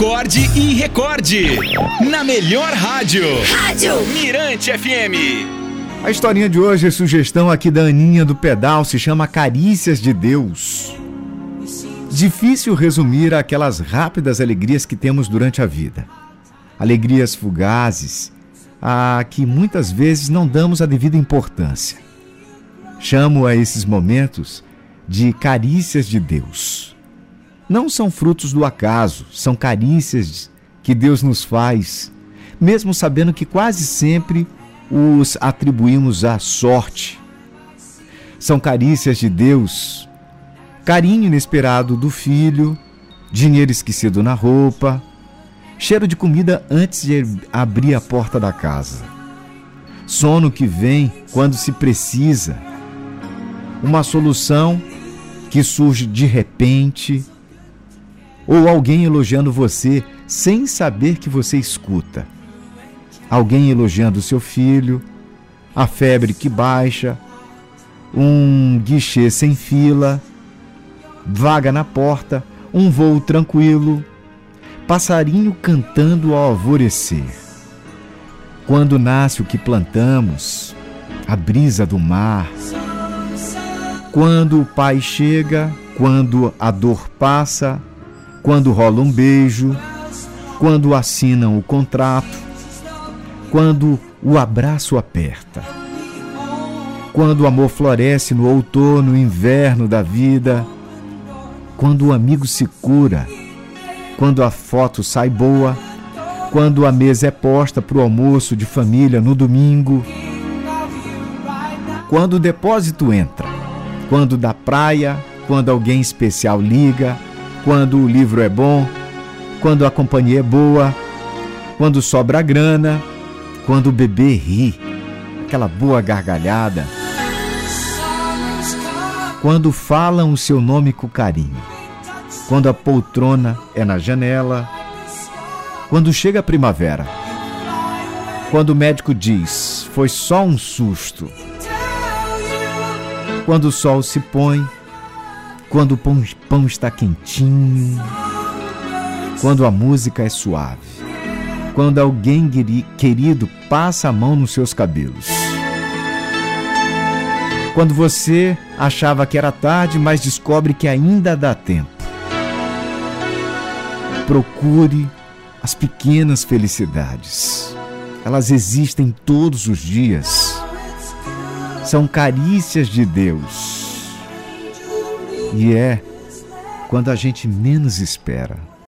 Acorde e recorde. Na melhor rádio. Rádio Mirante FM. A historinha de hoje é sugestão aqui da Aninha do Pedal, se chama Carícias de Deus. Difícil resumir aquelas rápidas alegrias que temos durante a vida. Alegrias fugazes, a que muitas vezes não damos a devida importância. Chamo a esses momentos de carícias de Deus. Não são frutos do acaso, são carícias que Deus nos faz, mesmo sabendo que quase sempre os atribuímos à sorte. São carícias de Deus, carinho inesperado do filho, dinheiro esquecido na roupa, cheiro de comida antes de abrir a porta da casa, sono que vem quando se precisa, uma solução que surge de repente, ou alguém elogiando você sem saber que você escuta. Alguém elogiando seu filho, a febre que baixa, um guichê sem fila, vaga na porta, um voo tranquilo, passarinho cantando ao alvorecer. Quando nasce o que plantamos, a brisa do mar. Quando o pai chega, quando a dor passa, quando rola um beijo, quando assinam o contrato, quando o abraço aperta. Quando o amor floresce no outono, inverno da vida, quando o amigo se cura, quando a foto sai boa, quando a mesa é posta para o almoço de família no domingo, quando o depósito entra, quando da praia, quando alguém especial liga, quando o livro é bom, quando a companhia é boa, quando sobra grana, quando o bebê ri, aquela boa gargalhada, quando falam o seu nome com carinho, quando a poltrona é na janela, quando chega a primavera, quando o médico diz foi só um susto, quando o sol se põe quando o pão, pão está quentinho, quando a música é suave, quando alguém querido passa a mão nos seus cabelos. Quando você achava que era tarde, mas descobre que ainda dá tempo. Procure as pequenas felicidades. Elas existem todos os dias. São carícias de Deus e é quando a gente menos espera.